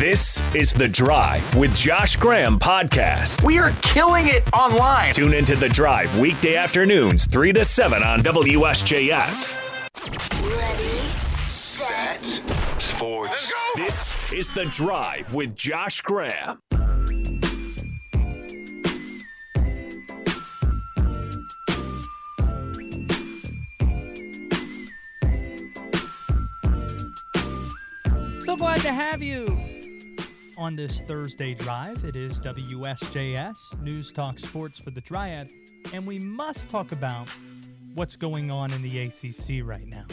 This is The Drive with Josh Graham podcast. We are killing it online. Tune into The Drive weekday afternoons, 3 to 7 on WSJS. Ready, set, Sports. This is The Drive with Josh Graham. So glad to have you on this Thursday drive. It is WSJS News Talk Sports for the Dryad, and we must talk about what's going on in the ACC right now.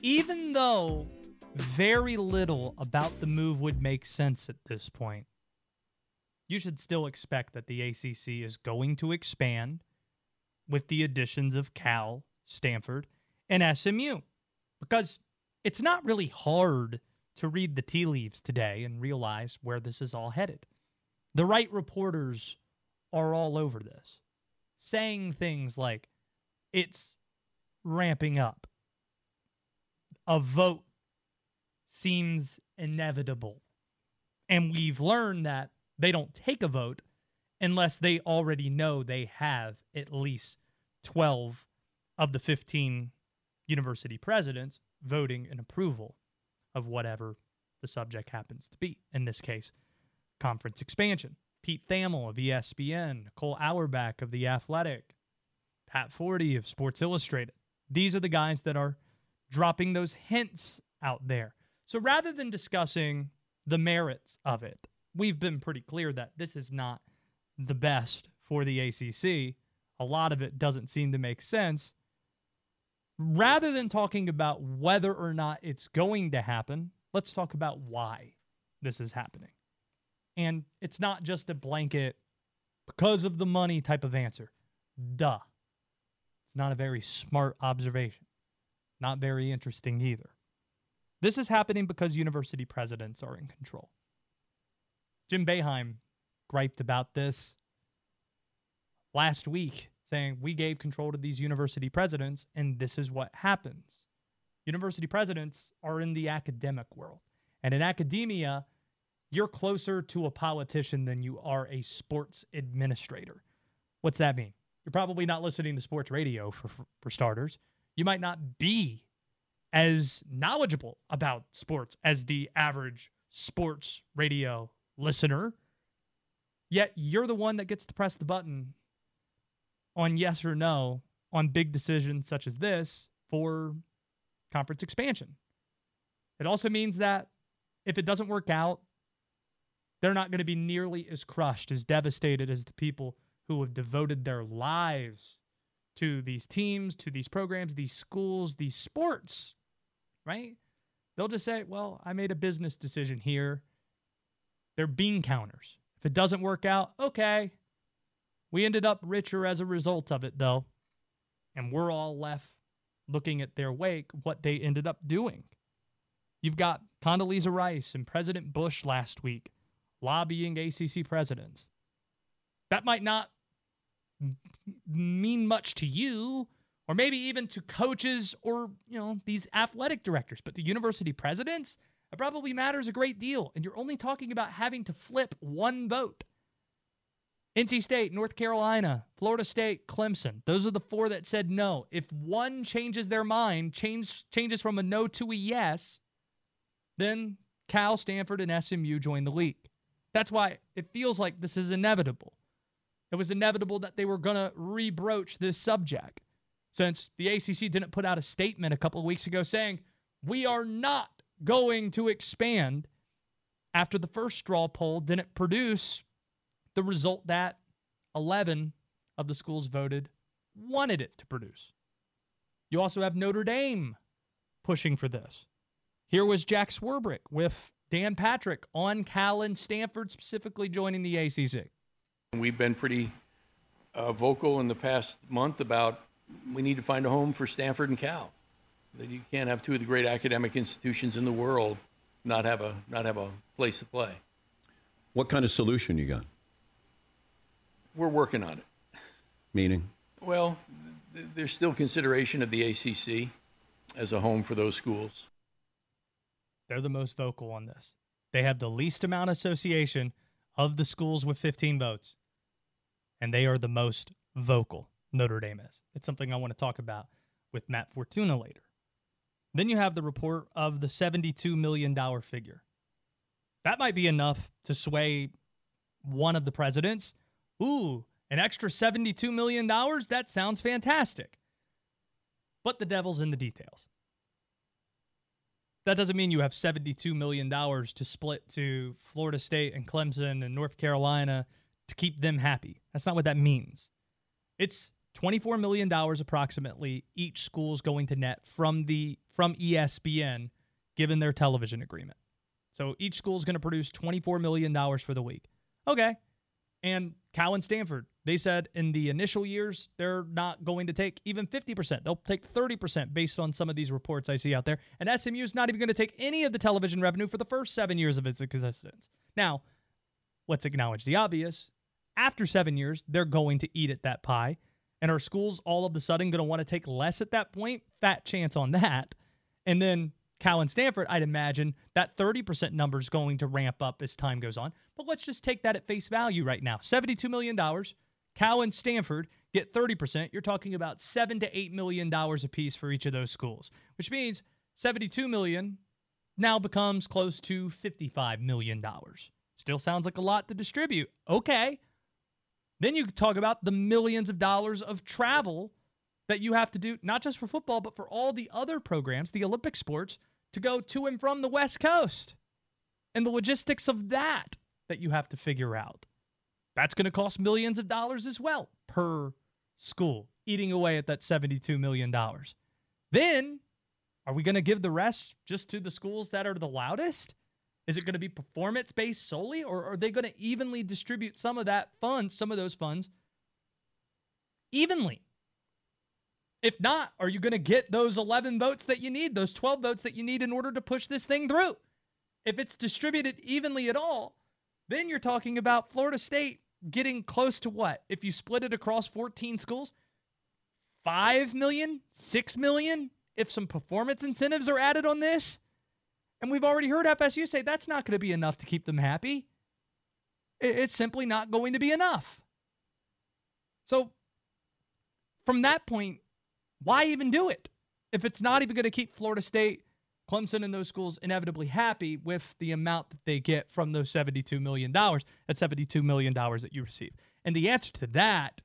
Even though very little about the move would make sense at this point, you should still expect that the ACC is going to expand with the additions of Cal, Stanford, and SMU because it's not really hard to read the tea leaves today and realize where this is all headed. The right reporters are all over this, saying things like, it's ramping up. A vote seems inevitable. And we've learned that they don't take a vote unless they already know they have at least 12 of the 15 university presidents voting in approval of whatever the subject happens to be. In this case, conference expansion. Pete Thamel of ESPN, Nicole Auerbach of The Athletic, Pat Forde of Sports Illustrated. These are the guys that are dropping those hints out there. So rather than discussing the merits of it, we've been pretty clear that this is not the best for the ACC. A lot of it doesn't seem to make sense rather than talking about whether or not it's going to happen, let's talk about why this is happening. And it's not just a blanket because of the money type of answer. Duh. It's not a very smart observation. Not very interesting either. This is happening because university presidents are in control. Jim Boeheim griped about this last week saying we gave control to these university presidents and this is what happens. University presidents are in the academic world. And in academia, you're closer to a politician than you are a sports administrator. What's that mean? You're probably not listening to sports radio for, for, for starters. You might not be as knowledgeable about sports as the average sports radio listener. Yet you're the one that gets to press the button on yes or no on big decisions such as this for conference expansion. It also means that if it doesn't work out, they're not going to be nearly as crushed, as devastated as the people who have devoted their lives to these teams, to these programs, these schools, these sports, right? They'll just say, well, I made a business decision here. They're bean counters. If it doesn't work out, okay, we ended up richer as a result of it, though. And we're all left looking at their wake, what they ended up doing. You've got Condoleezza Rice and President Bush last week lobbying ACC presidents. That might not mean much to you or maybe even to coaches or, you know, these athletic directors, but the university presidents, it probably matters a great deal. And you're only talking about having to flip one vote. NC State, North Carolina, Florida State, Clemson. Those are the four that said no. If one changes their mind, change, changes from a no to a yes, then Cal, Stanford, and SMU join the league. That's why it feels like this is inevitable. It was inevitable that they were going to rebroach this subject since the ACC didn't put out a statement a couple of weeks ago saying, we are not going to expand after the first straw poll didn't produce the result that 11 of the schools voted wanted it to produce. You also have Notre Dame pushing for this. Here was Jack Swarbrick with Dan Patrick on Cal and Stanford, specifically joining the ACC. We've been pretty uh, vocal in the past month about we need to find a home for Stanford and Cal. That you can't have two of the great academic institutions in the world not have a not have a place to play. What kind of solution you got? We're working on it. Meaning? Well, th- there's still consideration of the ACC as a home for those schools. They're the most vocal on this. They have the least amount of association of the schools with 15 votes, and they are the most vocal. Notre Dame is. It's something I want to talk about with Matt Fortuna later. Then you have the report of the $72 million figure. That might be enough to sway one of the presidents. Ooh, an extra $72 million? That sounds fantastic. But the devil's in the details. That doesn't mean you have $72 million to split to Florida State and Clemson and North Carolina to keep them happy. That's not what that means. It's $24 million approximately each school's going to net from the from ESPN given their television agreement. So each school is going to produce $24 million for the week. Okay. And Cal and Stanford, they said in the initial years, they're not going to take even 50%. They'll take 30% based on some of these reports I see out there. And SMU is not even going to take any of the television revenue for the first seven years of its existence. Now, let's acknowledge the obvious. After seven years, they're going to eat at that pie. And are schools all of a sudden going to want to take less at that point? Fat chance on that. And then Cal and Stanford, I'd imagine that 30% number is going to ramp up as time goes on. But let's just take that at face value right now $72 million. Cal and Stanford get 30%. You're talking about 7 to $8 million apiece for each of those schools, which means 72 million now becomes close to $55 million. Still sounds like a lot to distribute. Okay. Then you talk about the millions of dollars of travel that you have to do, not just for football, but for all the other programs, the Olympic sports, to go to and from the West Coast and the logistics of that that you have to figure out. That's going to cost millions of dollars as well per school, eating away at that $72 million. Then, are we going to give the rest just to the schools that are the loudest? Is it going to be performance based solely, or are they going to evenly distribute some of that funds, some of those funds, evenly? If not, are you going to get those 11 votes that you need, those 12 votes that you need in order to push this thing through? If it's distributed evenly at all, then you're talking about Florida State getting close to what? If you split it across 14 schools, 5 million, 6 million if some performance incentives are added on this. And we've already heard FSU say that's not going to be enough to keep them happy. It's simply not going to be enough. So, from that point, why even do it? If it's not even going to keep Florida State, Clemson, and those schools inevitably happy with the amount that they get from those $72 million, that $72 million that you receive. And the answer to that,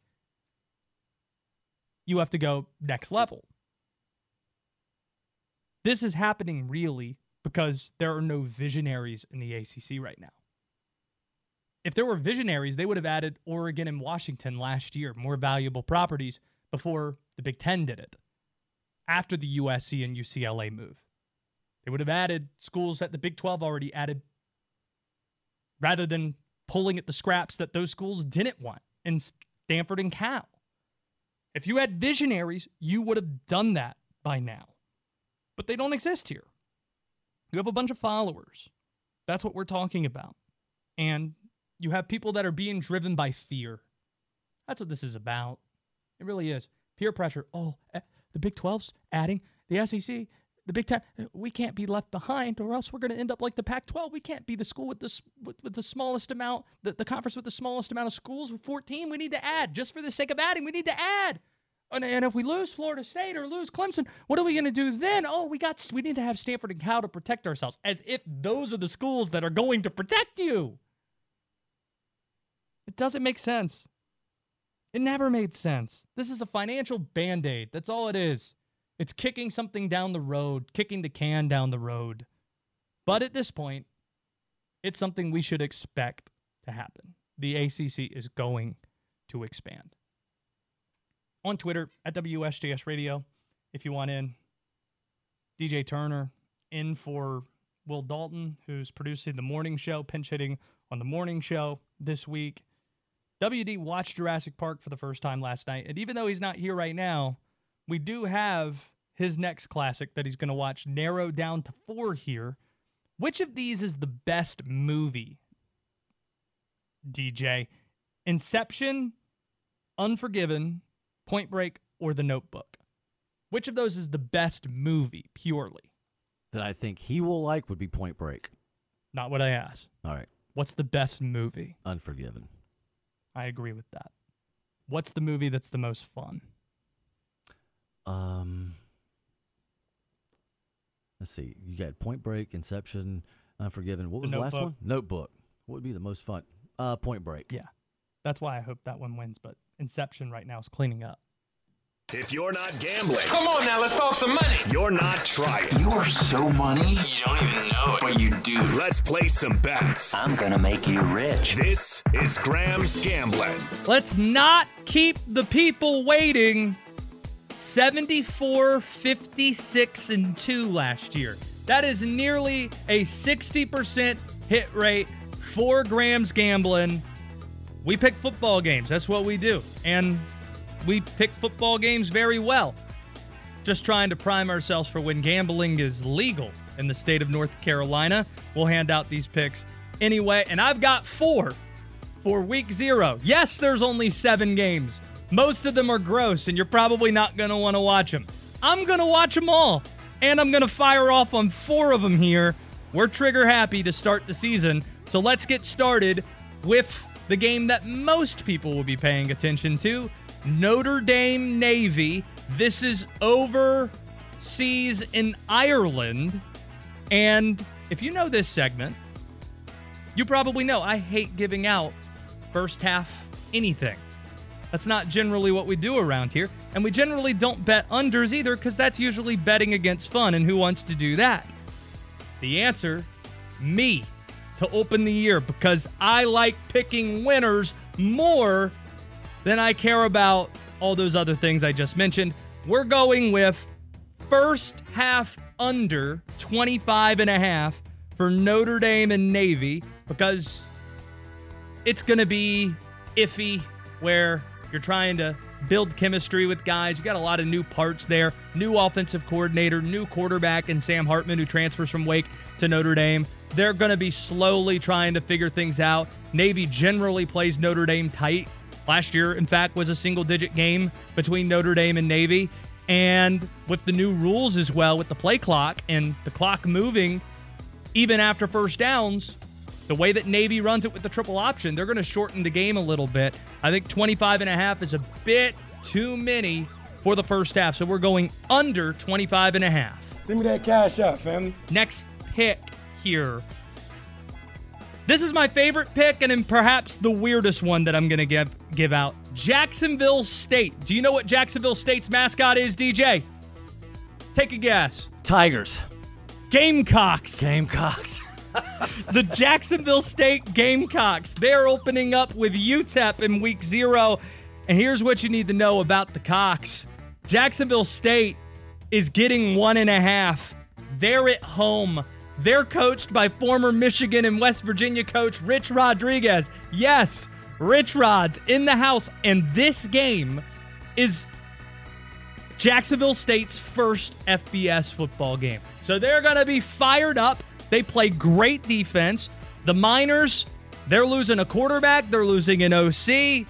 you have to go next level. This is happening really because there are no visionaries in the ACC right now. If there were visionaries, they would have added Oregon and Washington last year, more valuable properties before the Big Ten did it after the USC and UCLA move. They would have added schools that the Big 12 already added rather than pulling at the scraps that those schools didn't want in Stanford and Cal. If you had visionaries, you would have done that by now. But they don't exist here. You have a bunch of followers. That's what we're talking about. And you have people that are being driven by fear. That's what this is about. It really is. Peer pressure. Oh, eh, the Big 12's adding, the SEC, the Big Ten. We can't be left behind, or else we're going to end up like the Pac 12. We can't be the school with the, with, with the smallest amount, the, the conference with the smallest amount of schools with 14. We need to add. Just for the sake of adding, we need to add. And, and if we lose Florida State or lose Clemson, what are we going to do then? Oh, we got we need to have Stanford and Cal to protect ourselves, as if those are the schools that are going to protect you. It doesn't make sense. It never made sense. This is a financial band aid. That's all it is. It's kicking something down the road, kicking the can down the road. But at this point, it's something we should expect to happen. The ACC is going to expand. On Twitter at WSJS Radio, if you want in, DJ Turner in for Will Dalton, who's producing the morning show, pinch hitting on the morning show this week. WD watched Jurassic Park for the first time last night. And even though he's not here right now, we do have his next classic that he's going to watch narrowed down to four here. Which of these is the best movie, DJ? Inception, Unforgiven, Point Break, or The Notebook? Which of those is the best movie, purely? That I think he will like would be Point Break. Not what I asked. All right. What's the best movie? Unforgiven. I agree with that. What's the movie that's the most fun? Um, let's see. You got Point Break, Inception, Unforgiven. What was the, last one? Notebook. What would be the most fun? Uh, Point Break. Yeah. That's why I hope that one wins, but Inception right now is cleaning up. If you're not gambling, Come on now, let's talk some money. you're not trying. You are so money. You don't even know it. But you do. Let's play some bets. I'm gonna make you rich. This is Graham's Gambling. Let's not keep the people waiting. 74, 56, and 2 last year. That is nearly a 60% hit rate for Graham's Gambling. We pick football games. That's what we do. And we pick football games very well. Just trying to prime ourselves for when gambling is legal in the state of North Carolina. We'll hand out these picks anyway. And I've got four for week zero. Yes, there's only seven games. Most of them are gross, and you're probably not going to want to watch them. I'm going to watch them all, and I'm going to fire off on four of them here. We're trigger happy to start the season, so let's get started with the game that most people will be paying attention to Notre Dame Navy. This is overseas in Ireland. And if you know this segment, you probably know I hate giving out first half anything. That's not generally what we do around here. And we generally don't bet unders either because that's usually betting against fun. And who wants to do that? The answer me to open the year because I like picking winners more than I care about all those other things I just mentioned. We're going with first half under 25 and a half for Notre Dame and Navy because it's going to be iffy where you're trying to build chemistry with guys. You got a lot of new parts there. New offensive coordinator, new quarterback, and Sam Hartman, who transfers from Wake to Notre Dame. They're going to be slowly trying to figure things out. Navy generally plays Notre Dame tight. Last year, in fact, was a single digit game between Notre Dame and Navy. And with the new rules as well, with the play clock and the clock moving, even after first downs, the way that Navy runs it with the triple option, they're going to shorten the game a little bit. I think 25 and a half is a bit too many for the first half. So we're going under 25 and a half. Send me that cash out, family. Next pick here. This is my favorite pick and then perhaps the weirdest one that I'm going to give give out. Jacksonville State. Do you know what Jacksonville State's mascot is, DJ? Take a guess. Tigers. Gamecocks. Gamecocks. the Jacksonville State Gamecocks. They're opening up with UTEP in week zero. And here's what you need to know about the Cox Jacksonville State is getting one and a half. They're at home. They're coached by former Michigan and West Virginia coach Rich Rodriguez. Yes, Rich Rod's in the house. And this game is Jacksonville State's first FBS football game. So they're going to be fired up. They play great defense. The Miners, they're losing a quarterback, they're losing an OC.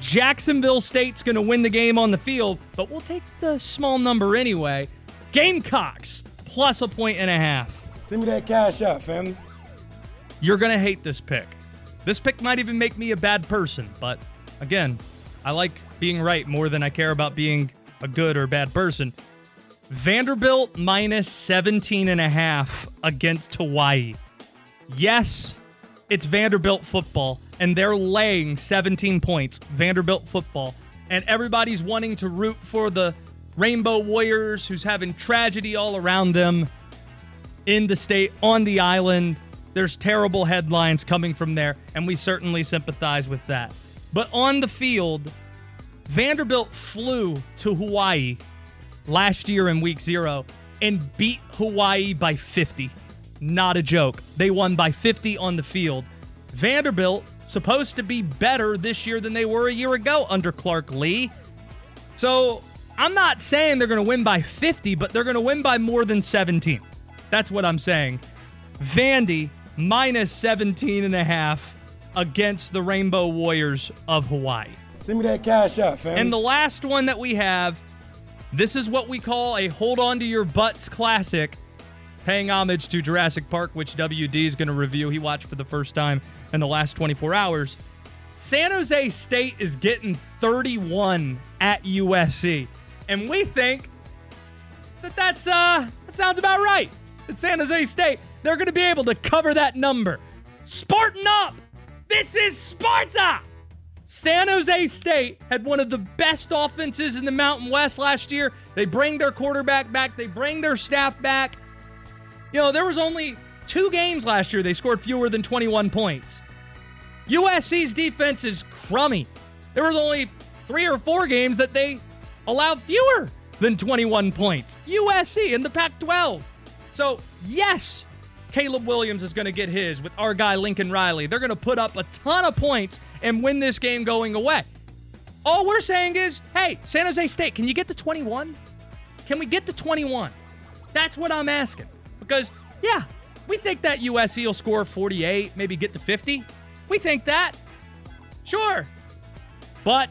Jacksonville State's going to win the game on the field, but we'll take the small number anyway. Gamecocks plus a point and a half. Send me that cash out, family. You're going to hate this pick. This pick might even make me a bad person, but again, I like being right more than I care about being a good or bad person. Vanderbilt minus 17 and a half against Hawaii. Yes, it's Vanderbilt football, and they're laying 17 points. Vanderbilt football. And everybody's wanting to root for the Rainbow Warriors who's having tragedy all around them in the state, on the island. There's terrible headlines coming from there, and we certainly sympathize with that. But on the field, Vanderbilt flew to Hawaii last year in week zero and beat Hawaii by 50. Not a joke. They won by 50 on the field. Vanderbilt supposed to be better this year than they were a year ago under Clark Lea. So I'm not saying they're going to win by 50, but they're going to win by more than 17. That's what I'm saying. Vandy minus 17 and a half against the Rainbow Warriors of Hawaii. Send me that cash out, family. And the last one that we have, this is what we call a hold on to your butts classic. paying homage to Jurassic Park, which WD is going to review. He watched for the first time in the last 24 hours. San Jose State is getting 31 at USC, and we think that that's uh that sounds about right. At San Jose State, they're going to be able to cover that number. Spartan up! This is Sparta! San Jose State had one of the best offenses in the Mountain West last year. They bring their quarterback back, they bring their staff back. You know, there was only two games last year they scored fewer than 21 points. USC's defense is crummy. There was only three or four games that they allowed fewer than 21 points. USC in the Pac 12. So, yes, Caleb Williams is going to get his with our guy Lincoln Riley. They're going to put up a ton of points and win this game going away. All we're saying is, hey, San Jose State, can you get to 21? Can we get to 21? That's what I'm asking. Because, yeah, we think that USC will score 48, maybe get to 50. We think that. Sure. But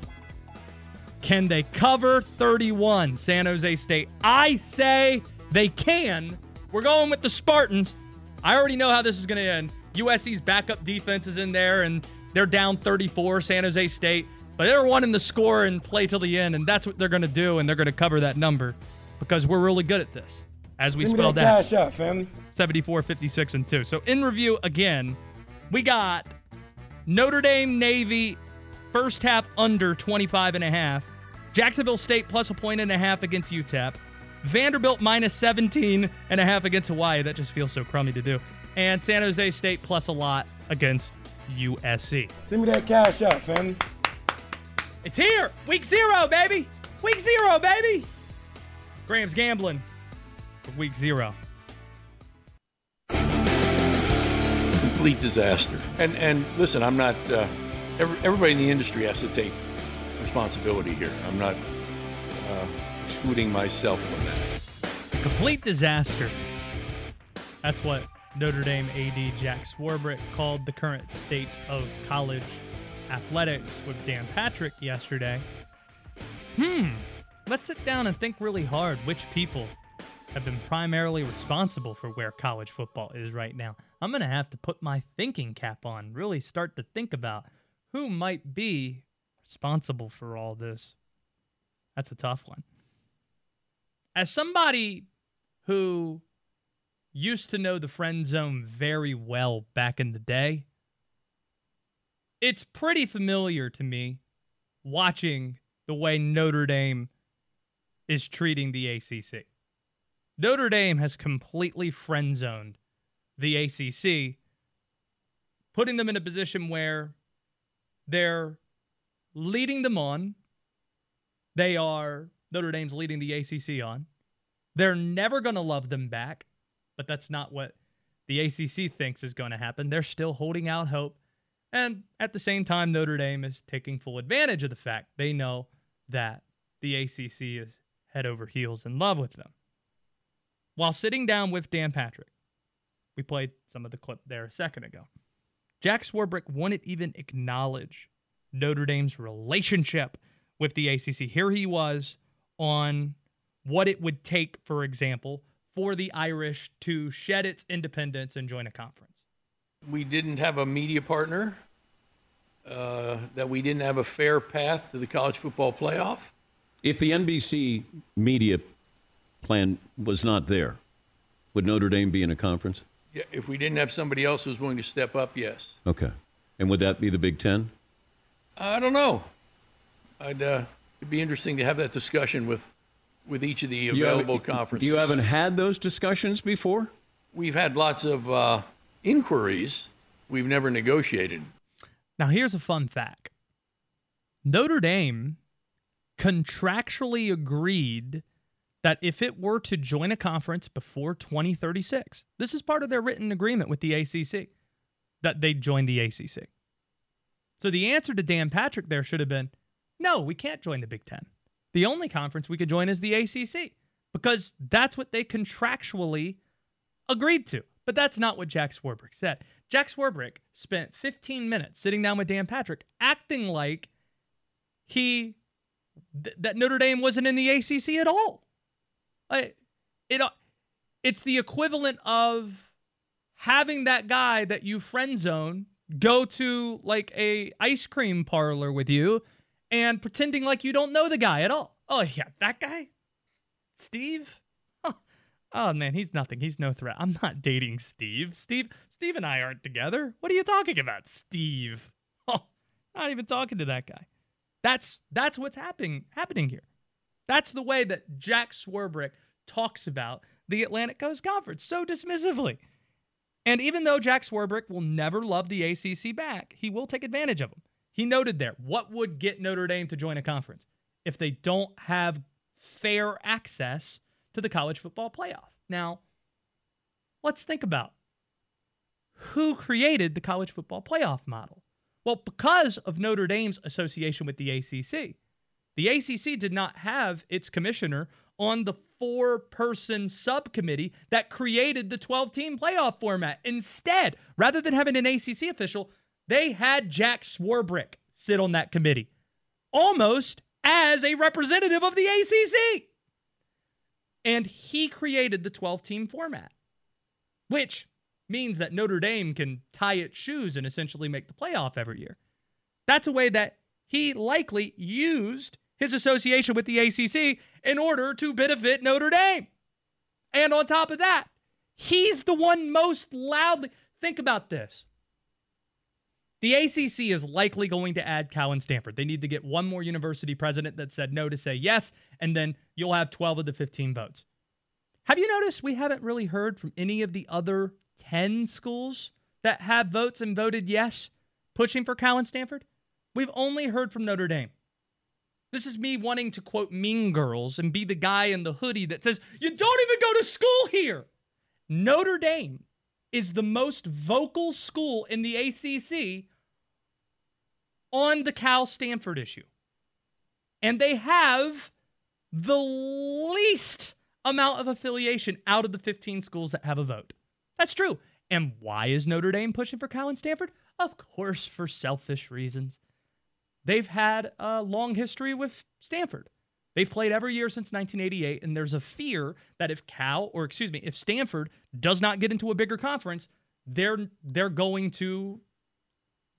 can they cover 31, San Jose State? I say they can. We're going with the Spartans. I already know how this is going to end. USC's backup defense is in there, and they're down 34, San Jose State. But they're wanting to score and play till the end, and that's what they're going to do, and they're going to cover that number because we're really good at this, as we me spelled that out. cash out, family. 74, 56, and 2. So in review again, we got Notre Dame Navy first half under 25 and a half. Jacksonville State plus a point and a half against UTEP. Vanderbilt minus 17 and a half against Hawaii. That just feels so crummy to do. And San Jose State plus a lot against USC. Send me that cash out, family. It's here. Week zero, baby. Week zero, baby. Graham's gambling for week zero. complete disaster. And and listen, I'm not. Uh, every, everybody in the industry has to take responsibility here. I'm not uh, excluding myself from that. Complete disaster. That's what Notre Dame AD Jack Swarbrick called the current state of college athletics with Dan Patrick yesterday. Hmm. Let's sit down and think really hard which people have been primarily responsible for where college football is right now. I'm going to have to put my thinking cap on, really start to think about who might be responsible for all this. That's a tough one. As somebody who used to know the friend zone very well back in the day, it's pretty familiar to me watching the way Notre Dame is treating the ACC. Notre Dame has completely friend zoned the ACC, putting them in a position where they're leading them on. They are, Notre Dame's leading the ACC on. They're never going to love them back, but that's not what the ACC thinks is going to happen. They're still holding out hope. And at the same time, Notre Dame is taking full advantage of the fact they know that the ACC is head over heels in love with them. While sitting down with Dan Patrick, we played some of the clip there a second ago. Jack Swarbrick wouldn't even acknowledge Notre Dame's relationship with the ACC. Here he was on what it would take, for example, for the Irish to shed its independence and join a conference. We didn't have a media partner. Uh, that we didn't have a fair path to the college football playoff. If the NBC media plan was not there, would Notre Dame be in a conference? Yeah, if we didn't have somebody else who was willing to step up, yes. Okay. And would that be the Big Ten? I don't know. I'd. Uh, it'd be interesting to have that discussion with with each of the You haven't- available conferences. You haven't had those discussions before? We've had lots of uh, inquiries. We've never negotiated. Now, here's a fun fact Notre Dame contractually agreed that if it were to join a conference before 2036, this is part of their written agreement with the ACC, that they'd join the ACC. So the answer to Dan Patrick there should have been no, we can't join the Big Ten. The only conference we could join is the ACC because that's what they contractually agreed to. But that's not what Jack Swarbrick said. Jack Swarbrick spent 15 minutes sitting down with Dan Patrick, acting like he th- that Notre Dame wasn't in the ACC at all. It uh, It's the equivalent of having that guy that you friend zone go to like a ice cream parlor with you and pretending like you don't know the guy at all. Oh yeah, that guy? Steve? Oh, oh man, he's nothing. He's no threat. I'm not dating Steve. Steve Steve and I aren't together. What are you talking about, Steve? Oh, not even talking to that guy. That's that's what's happening happening here. That's the way that Jack Swarbrick talks about the Atlantic Coast Conference so dismissively. And even though Jack Swarbrick will never love the ACC back, he will take advantage of them. He noted there what would get Notre Dame to join a conference if they don't have fair access to the college football playoff. Now, let's think about who created the college football playoff model. Well, because of Notre Dame's association with the ACC, the ACC did not have its commissioner on the four person subcommittee that created the 12 team playoff format. Instead, rather than having an ACC official, they had Jack Swarbrick sit on that committee, almost as a representative of the ACC. And he created the 12 team format, which means that Notre Dame can tie its shoes and essentially make the playoff every year. That's a way that he likely used his association with the ACC in order to benefit Notre Dame. And on top of that, he's the one most loudly. Think about this. The ACC is likely going to add Cal and Stanford. They need to get one more university president that said no to say yes, and then you'll have 12 of the 15 votes. Have you noticed we haven't really heard from any of the other 10 schools that have votes and voted yes pushing for Cal and Stanford? We've only heard from Notre Dame. This is me wanting to quote Mean Girls and be the guy in the hoodie that says, You don't even go to school here. Notre Dame is the most vocal school in the ACC on the Cal Stanford issue. And they have the least amount of affiliation out of the 15 schools that have a vote. That's true. And why is Notre Dame pushing for Cal and Stanford? Of course, for selfish reasons. They've had a long history with Stanford. They've played every year since 1988, and there's a fear that if Cal, or excuse me, if Stanford does not get into a bigger conference, they're they're going to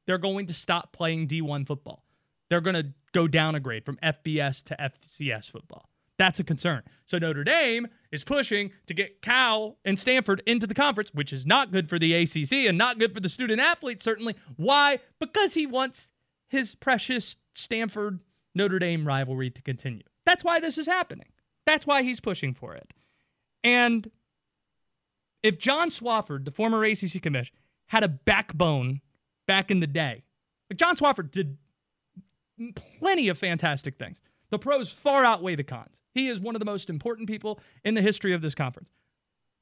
they're going to stop playing D1 football. They're going to go down a grade from FBS to FCS football. That's a concern. So Notre Dame is pushing to get Cal and Stanford into the conference, which is not good for the ACC and not good for the student athletes, certainly. Why? Because he wants his precious Stanford Notre Dame rivalry to continue. That's why this is happening. That's why he's pushing for it. And if John Swofford, the former ACC commissioner, had a backbone back in the day, like John Swofford did plenty of fantastic things. The pros far outweigh the cons. He is one of the most important people in the history of this conference.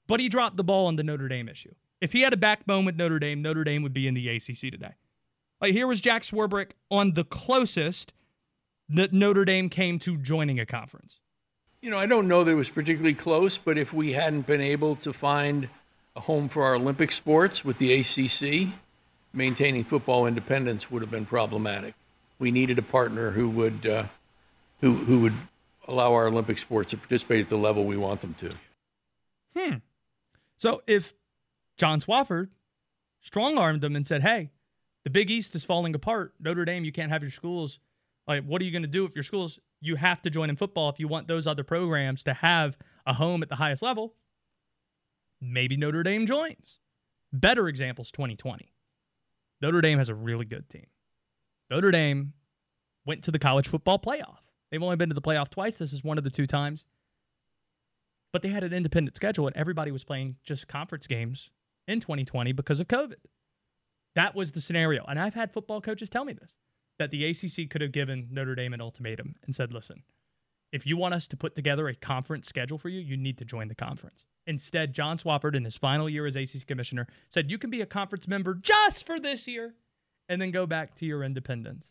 But he dropped the ball on the Notre Dame issue. If he had a backbone with Notre Dame, Notre Dame would be in the ACC today. Like here was Jack Swarbrick on the closest that Notre Dame came to joining a conference. You know, I don't know that it was particularly close, but if we hadn't been able to find a home for our Olympic sports with the ACC, maintaining football independence would have been problematic. We needed a partner who would uh, who who would allow our Olympic sports to participate at the level we want them to. Hmm. So if John Swofford strong armed them and said, "Hey, the Big East is falling apart. Notre Dame, you can't have your schools. Like, what are you going to do if your schools? You have to join in football if you want those other programs to have a home at the highest level. Maybe Notre Dame joins. Better examples 2020. Notre Dame has a really good team. Notre Dame went to the college football playoff. They've only been to the playoff twice. This is one of the two times. But they had an independent schedule, and everybody was playing just conference games in 2020 because of COVID. That was the scenario. And I've had football coaches tell me this that the ACC could have given Notre Dame an ultimatum and said, listen, if you want us to put together a conference schedule for you, you need to join the conference. Instead, John Swofford, in his final year as ACC commissioner, said, you can be a conference member just for this year and then go back to your independence.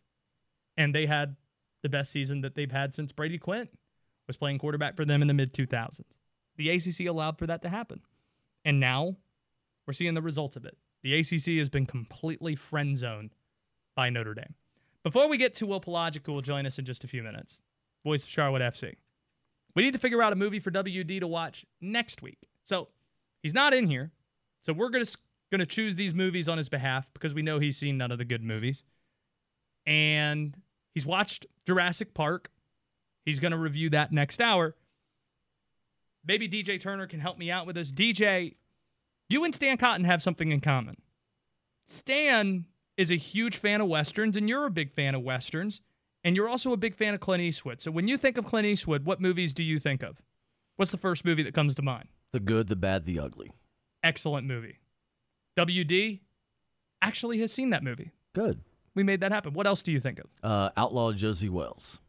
And they had the best season that they've had since Brady Quinn was playing quarterback for them in the mid 2000s. The ACC allowed for that to happen. And now we're seeing the results of it. The ACC has been completely friend zoned by Notre Dame. Before we get to Will Palaszczuk, who will join us in just a few minutes, voice of Charlotte FC, we need to figure out a movie for WD to watch next week. So He's not in here. So we're going to going to choose these movies on his behalf because we know he's seen none of the good movies. And he's watched Jurassic Park. He's going to review that next hour. Maybe DJ Turner can help me out with this. DJ, you and Stan Cotton have something in common. Stan is a huge fan of westerns, and you're a big fan of westerns, and you're also a big fan of Clint Eastwood. So when you think of Clint Eastwood, what movies do you think of? What's the first movie that comes to mind? The good, the bad, the ugly. Excellent movie. WD actually has seen that movie. Good. We made that happen. What else do you think of? Uh, Outlaw Josey Wales.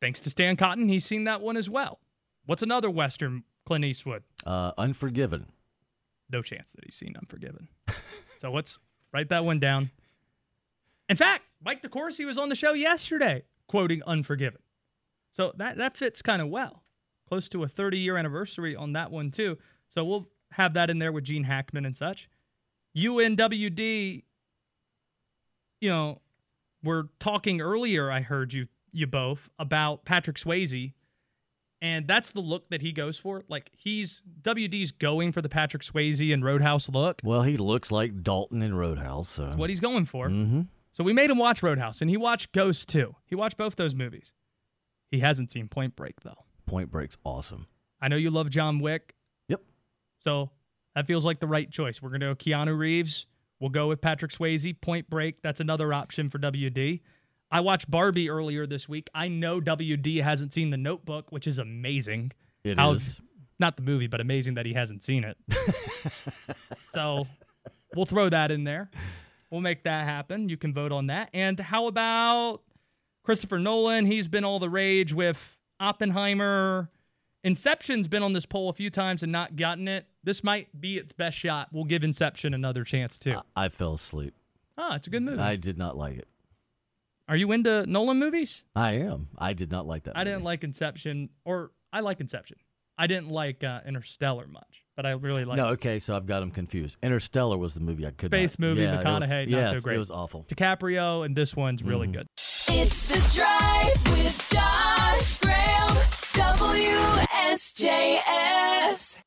Thanks to Stan Cotton, he's seen that one as well. What's another Western Clint Eastwood? Uh, Unforgiven. No chance that he's seen Unforgiven. so let's write that one down. In fact, Mike DeCourcy was on the show yesterday quoting Unforgiven. So that, that fits kind of well. Close to a 30 year anniversary on that one, too. So we'll have that in there with Gene Hackman and such. UNWD, you know, we're talking earlier, I heard you you both about Patrick Swayze. And that's the look that he goes for. Like he's WD's going for the Patrick Swayze and Roadhouse look. Well, he looks like Dalton in Roadhouse. So. That's what he's going for. Mm-hmm. So we made him watch Roadhouse, and he watched Ghost too. He watched both those movies. He hasn't seen Point Break though. Point Break's awesome. I know you love John Wick. Yep. So that feels like the right choice. We're gonna go Keanu Reeves. We'll go with Patrick Swayze. Point Break. That's another option for WD. I watched Barbie earlier this week. I know WD hasn't seen The Notebook, which is amazing. It is. How- Not the movie, but amazing that he hasn't seen it. so we'll throw that in there. We'll make that happen. You can vote on that. And how about Christopher Nolan? He's been all the rage with Oppenheimer. Inception's been on this poll a few times and not gotten it. This might be its best shot. We'll give Inception another chance too. I fell asleep. Ah, it's a good movie. I did not like it. Are you into Nolan movies? I am. I did not like that. I didn't like Inception, or I like Inception. I didn't like uh, Interstellar much, but I really like No, okay, so I've got them confused. Interstellar was the movie I could Space not. movie, yeah, it was- McConaughey, not yes, so great. It was awful. DiCaprio, and this one's really mm-hmm. good. It's the drive with Josh Graham. WSJS.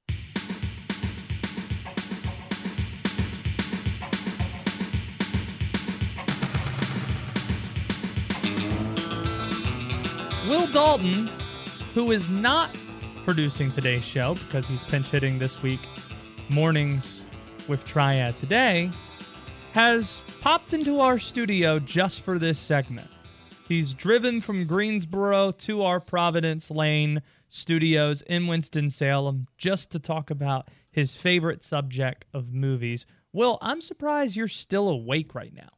Will Dalton, who is not producing today's show because he's pinch hitting this week, mornings with Triad today, has popped into our studio just for this segment. He's driven from Greensboro to our Providence Lane studios in Winston-Salem just to talk about his favorite subject of movies. Will, I'm surprised you're still awake right now.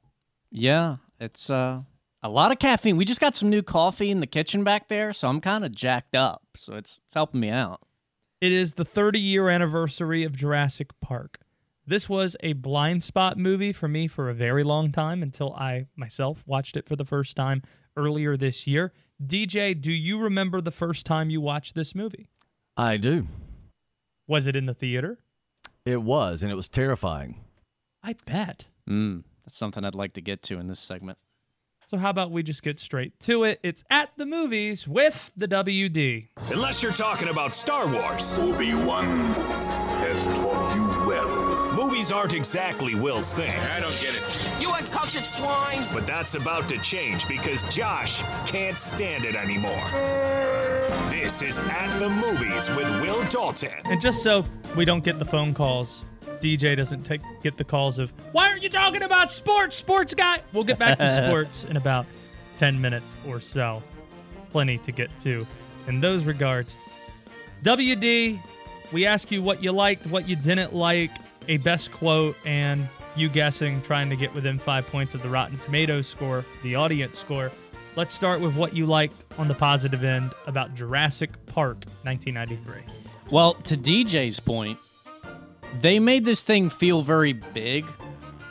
Yeah, it's uh, a lot of caffeine. We just got some new coffee in the kitchen back there, so I'm kind of jacked up. So it's it's helping me out. It is the 30 year anniversary of Jurassic Park. This was a blind spot movie for me for a very long time until I myself watched it for the first time earlier this year. DJ, do you remember the first time you watched this movie? I do. Was it in the theater? It was, and it was terrifying. I bet. Mm, that's something I'd like to get to in this segment. So, how about we just get straight to it? It's at the movies with the WD. Unless you're talking about Star Wars. Obi-Wan has taught you well. Movies aren't exactly Will's thing. I don't get it. You uncultured swine. But that's about to change because Josh can't stand it anymore. This is At the Movies with Will Dalton. And just so we don't get the phone calls, DJ doesn't take get the calls of why aren't you talking about sports, sports guy? We'll get back to sports in about ten minutes or so. Plenty to get to in those regards. WD, we ask you what you liked, what you didn't like, a best quote, and you guessing, trying to get within five points of the Rotten Tomatoes score, the audience score. Let's start with what you liked on the positive end about Jurassic Park 1993. Well, to DJ's point, they made this thing feel very big.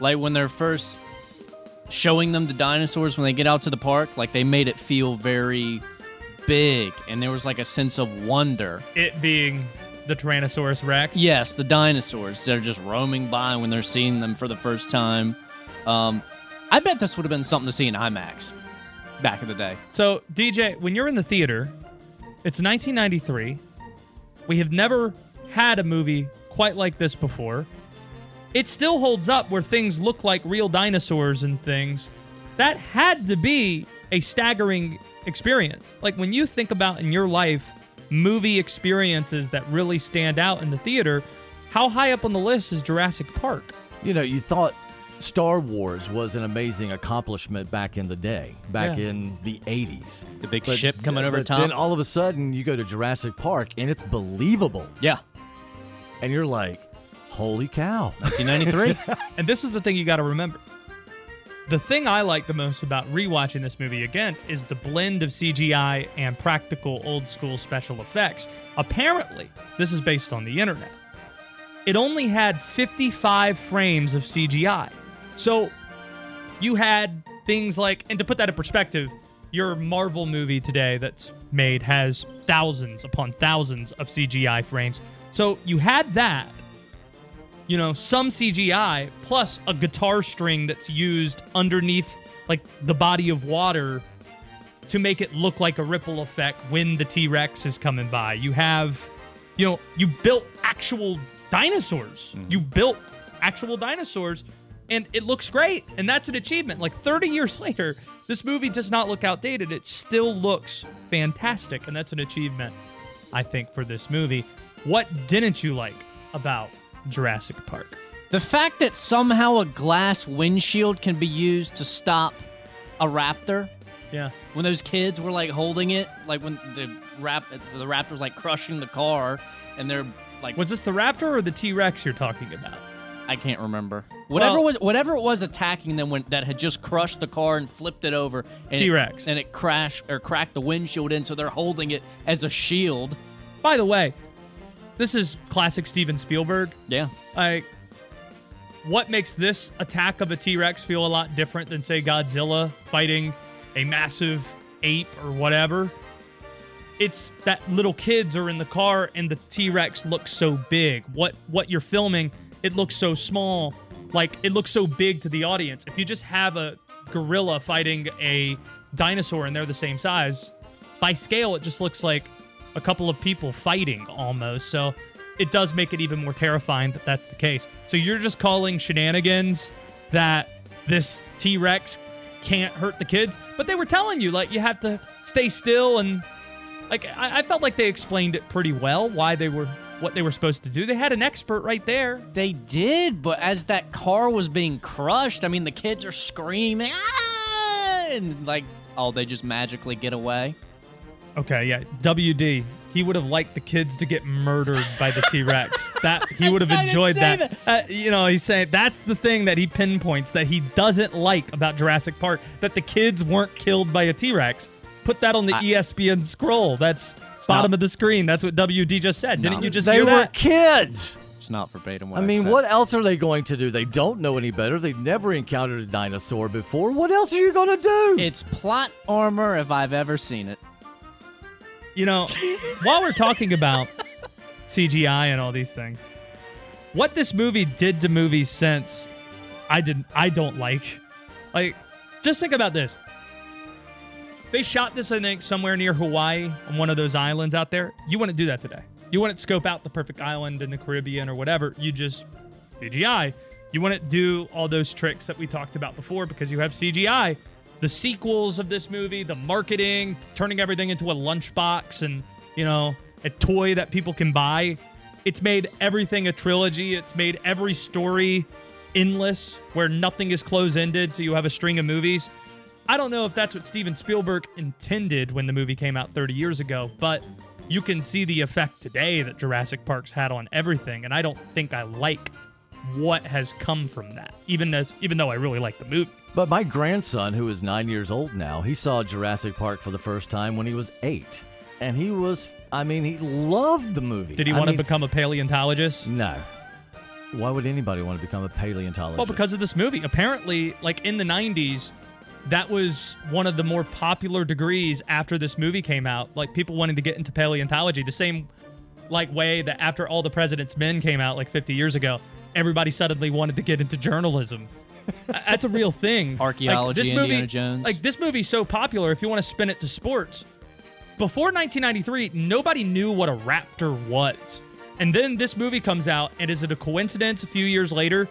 Like when they're first showing them the dinosaurs when they get out to the park, like they made it feel very big and there was like a sense of wonder. It being the Tyrannosaurus Rex. Yes, the dinosaurs. They're just roaming by when they're seeing them for the first time. Um, I bet this would have been something to see in IMAX back in the day. So, DJ, when you're in the theater, it's 1993. We have never had a movie quite like this before. It still holds up where things look like real dinosaurs and things. That had to be a staggering experience. Like when you think about in your life movie experiences that really stand out in the theater, how high up on the list is Jurassic Park? You know, you thought Star Wars was an amazing accomplishment back in the day, back Yeah. in the 80s. The big ship coming over but top. Then all of a sudden, you go to Jurassic Park and it's believable. yeah, And you're like, holy cow. 1993. And this is the thing you got to remember. The thing I like the most about rewatching this movie again is the blend of CGI and practical old school special effects. Apparently, this is based on the internet. It only had 55 frames of CGI. So you had things like, and to put that in perspective, your Marvel movie today that's made has thousands upon thousands of CGI frames. So you had that you know, some CGI plus a guitar string that's used underneath like the body of water to make it look like a ripple effect when the T-Rex is coming by. You have you know, you built actual dinosaurs. Mm-hmm. You built actual dinosaurs and it looks great and that's an achievement. Like 30 years later, this movie does not look outdated. It still looks fantastic and that's an achievement I think for this movie. What didn't you like about Jurassic Park? the fact that somehow a glass windshield can be used to stop a raptor. Yeah. When those kids were like holding it, like when the rap the raptor's like crushing the car, and they're like, Was this the Raptor or the T Rex you're talking about? I can't remember. Whatever Well- was whatever it was attacking them when that had just crushed the car and flipped it over. and T-Rex. and it crashed or cracked the windshield in, so they're holding it as a shield. By the way, this is classic Steven Spielberg. Yeah. Like, what makes this attack of a T Rex feel a lot different than, say, Godzilla fighting a massive ape or whatever? It's that little kids are in the car and the T Rex looks so big. What what you're filming, it looks so small. Like it looks so big to the audience. If you just have a gorilla fighting a dinosaur and they're the same size, by scale it just looks like a couple of people fighting almost. So it does make it even more terrifying that that's the case. So you're just calling shenanigans that this T Rex can't hurt the kids, but they were telling you like you have to stay still and like I, I felt like they explained it pretty well why they were what they were supposed to do. They had an expert right there. They did, but as that car was being crushed, I mean, the kids are screaming, ah! and like, oh, they just magically get away. Okay, yeah, WD. He would have liked the kids to get murdered by the T Rex. that he would have enjoyed say that. Uh, you know, he's saying that's the thing that he pinpoints that he doesn't like about Jurassic Park that the kids weren't killed by a T Rex. Put that on the I- ESPN scroll. That's bottom not- of the screen. That's what WD just said. Didn't No. you just they hear that? They were that? kids. It's not verbatim. What I mean, said. what else are they going to do? They don't know any better. They've never encountered a dinosaur before. What else are you going to do? It's plot armor if I've ever seen it. You know, while we're talking about CGI and all these things, what this movie did to movies since I didn't I don't like. Like, just think about this. They shot this, I think, somewhere near Hawaii on one of those islands out there. You wouldn't do that today. You wouldn't scope out the perfect island in the Caribbean or whatever. You just CGI. You wouldn't do all those tricks that we talked about before because you have CGI. The sequels of this movie, the marketing, turning everything into a lunchbox and, you know, a toy that people can buy. It's made everything a trilogy. It's made every story endless where nothing is close ended. So you have a string of movies. I don't know if that's what Steven Spielberg intended when the movie came out 30 years ago, but you can see the effect today that Jurassic Park's had on everything, and I don't think I like what has come from that. Even as even though I really like the movie. But my grandson, who is nine years old now, he saw Jurassic Park for the first time when he was eight. And he was, I mean, he loved the movie. Did he I want to become a paleontologist? No. Why would anybody want to become a paleontologist? Well, because of this movie. Apparently, like in the 90s, that was one of the more popular degrees after this movie came out. Like people wanting to get into paleontology, the same like way that after All the President's Men came out like 50 years ago, everybody suddenly wanted to get into journalism. That's a real thing. Archaeology, this Indiana movie, Jones. Like this movie's so popular. If you want to spin it to sports, before 1993, nobody knew what a raptor was. And then this movie comes out, and is it a coincidence a few years later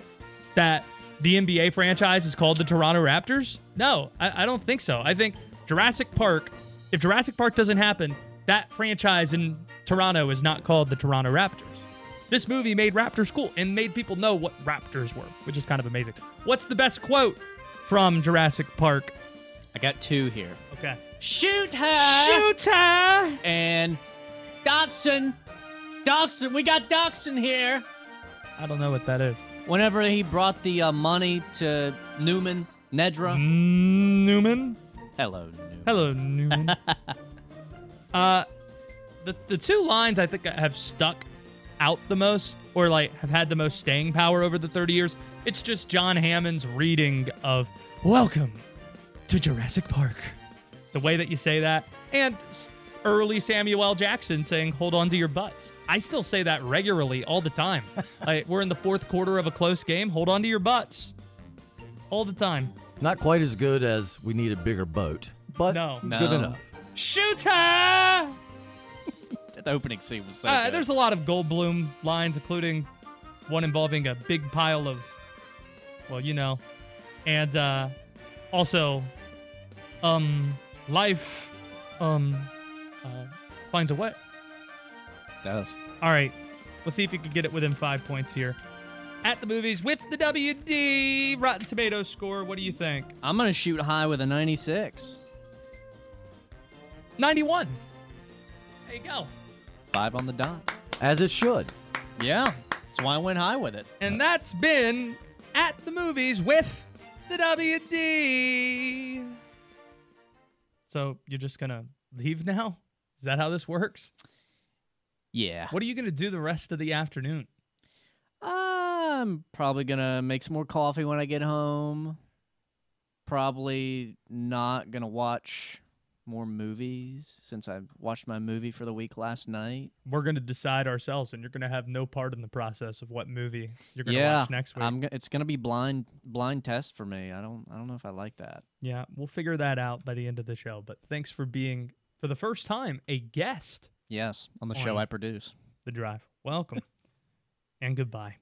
that the NBA franchise is called the Toronto Raptors? No, I, I don't think so. I think Jurassic Park, if Jurassic Park doesn't happen, that franchise in Toronto is not called the Toronto Raptors. This movie made Raptors cool and made people know what Raptors were, which is kind of amazing. What's the best quote from Jurassic Park? I got two here. Okay. Shoot her! Shoot her! And Dodgson, Dodgson, we got Dodgson here. I don't know what that is. Whenever he brought the uh, money to Newman, Nedry. Newman? Hello, Newman. Hello, Newman. uh, the the two lines I think have stuck out the most, or like have had the most staying power over the 30 years. It's just John Hammond's reading of "Welcome to Jurassic Park." The way that you say that, and early Samuel L. Jackson saying "Hold on to your butts." I still say that regularly, all the time. like, we're in the fourth quarter of a close game. Hold on to your butts, all the time. Not quite as good as we need a bigger boat, but No. good No. enough. Shoot her! The opening scene was so Uh, good. there's a lot of Goldblum lines, including one involving a big pile of, well, you know, and uh, also, um, life, um, uh, finds a way. does. All right, let's see if you can get it within five points here. At the movies with the WD Rotten Tomatoes score, what do you think? I'm gonna shoot high with a 96. 91. There you go. Five on the dot. As it should. Yeah, that's why I went high with it. And that's been at the movies with the WD. So you're just gonna leave now? Is that how this works? Yeah. What are you gonna do the rest of the afternoon? I'm probably gonna make some more coffee when I get home. Probably not gonna watch more movies since I watched my movie for the week last night. We're gonna decide ourselves, and you're gonna have no part in the process of what movie you're gonna yeah, watch next week. I'm. go- It's gonna be blind blind test for me. I don't. I don't know if I like that. yeah, we'll figure that out by the end of the show. But thanks for being, for the first time, a guest. Yes, on the show I produce. The drive. Welcome, and goodbye.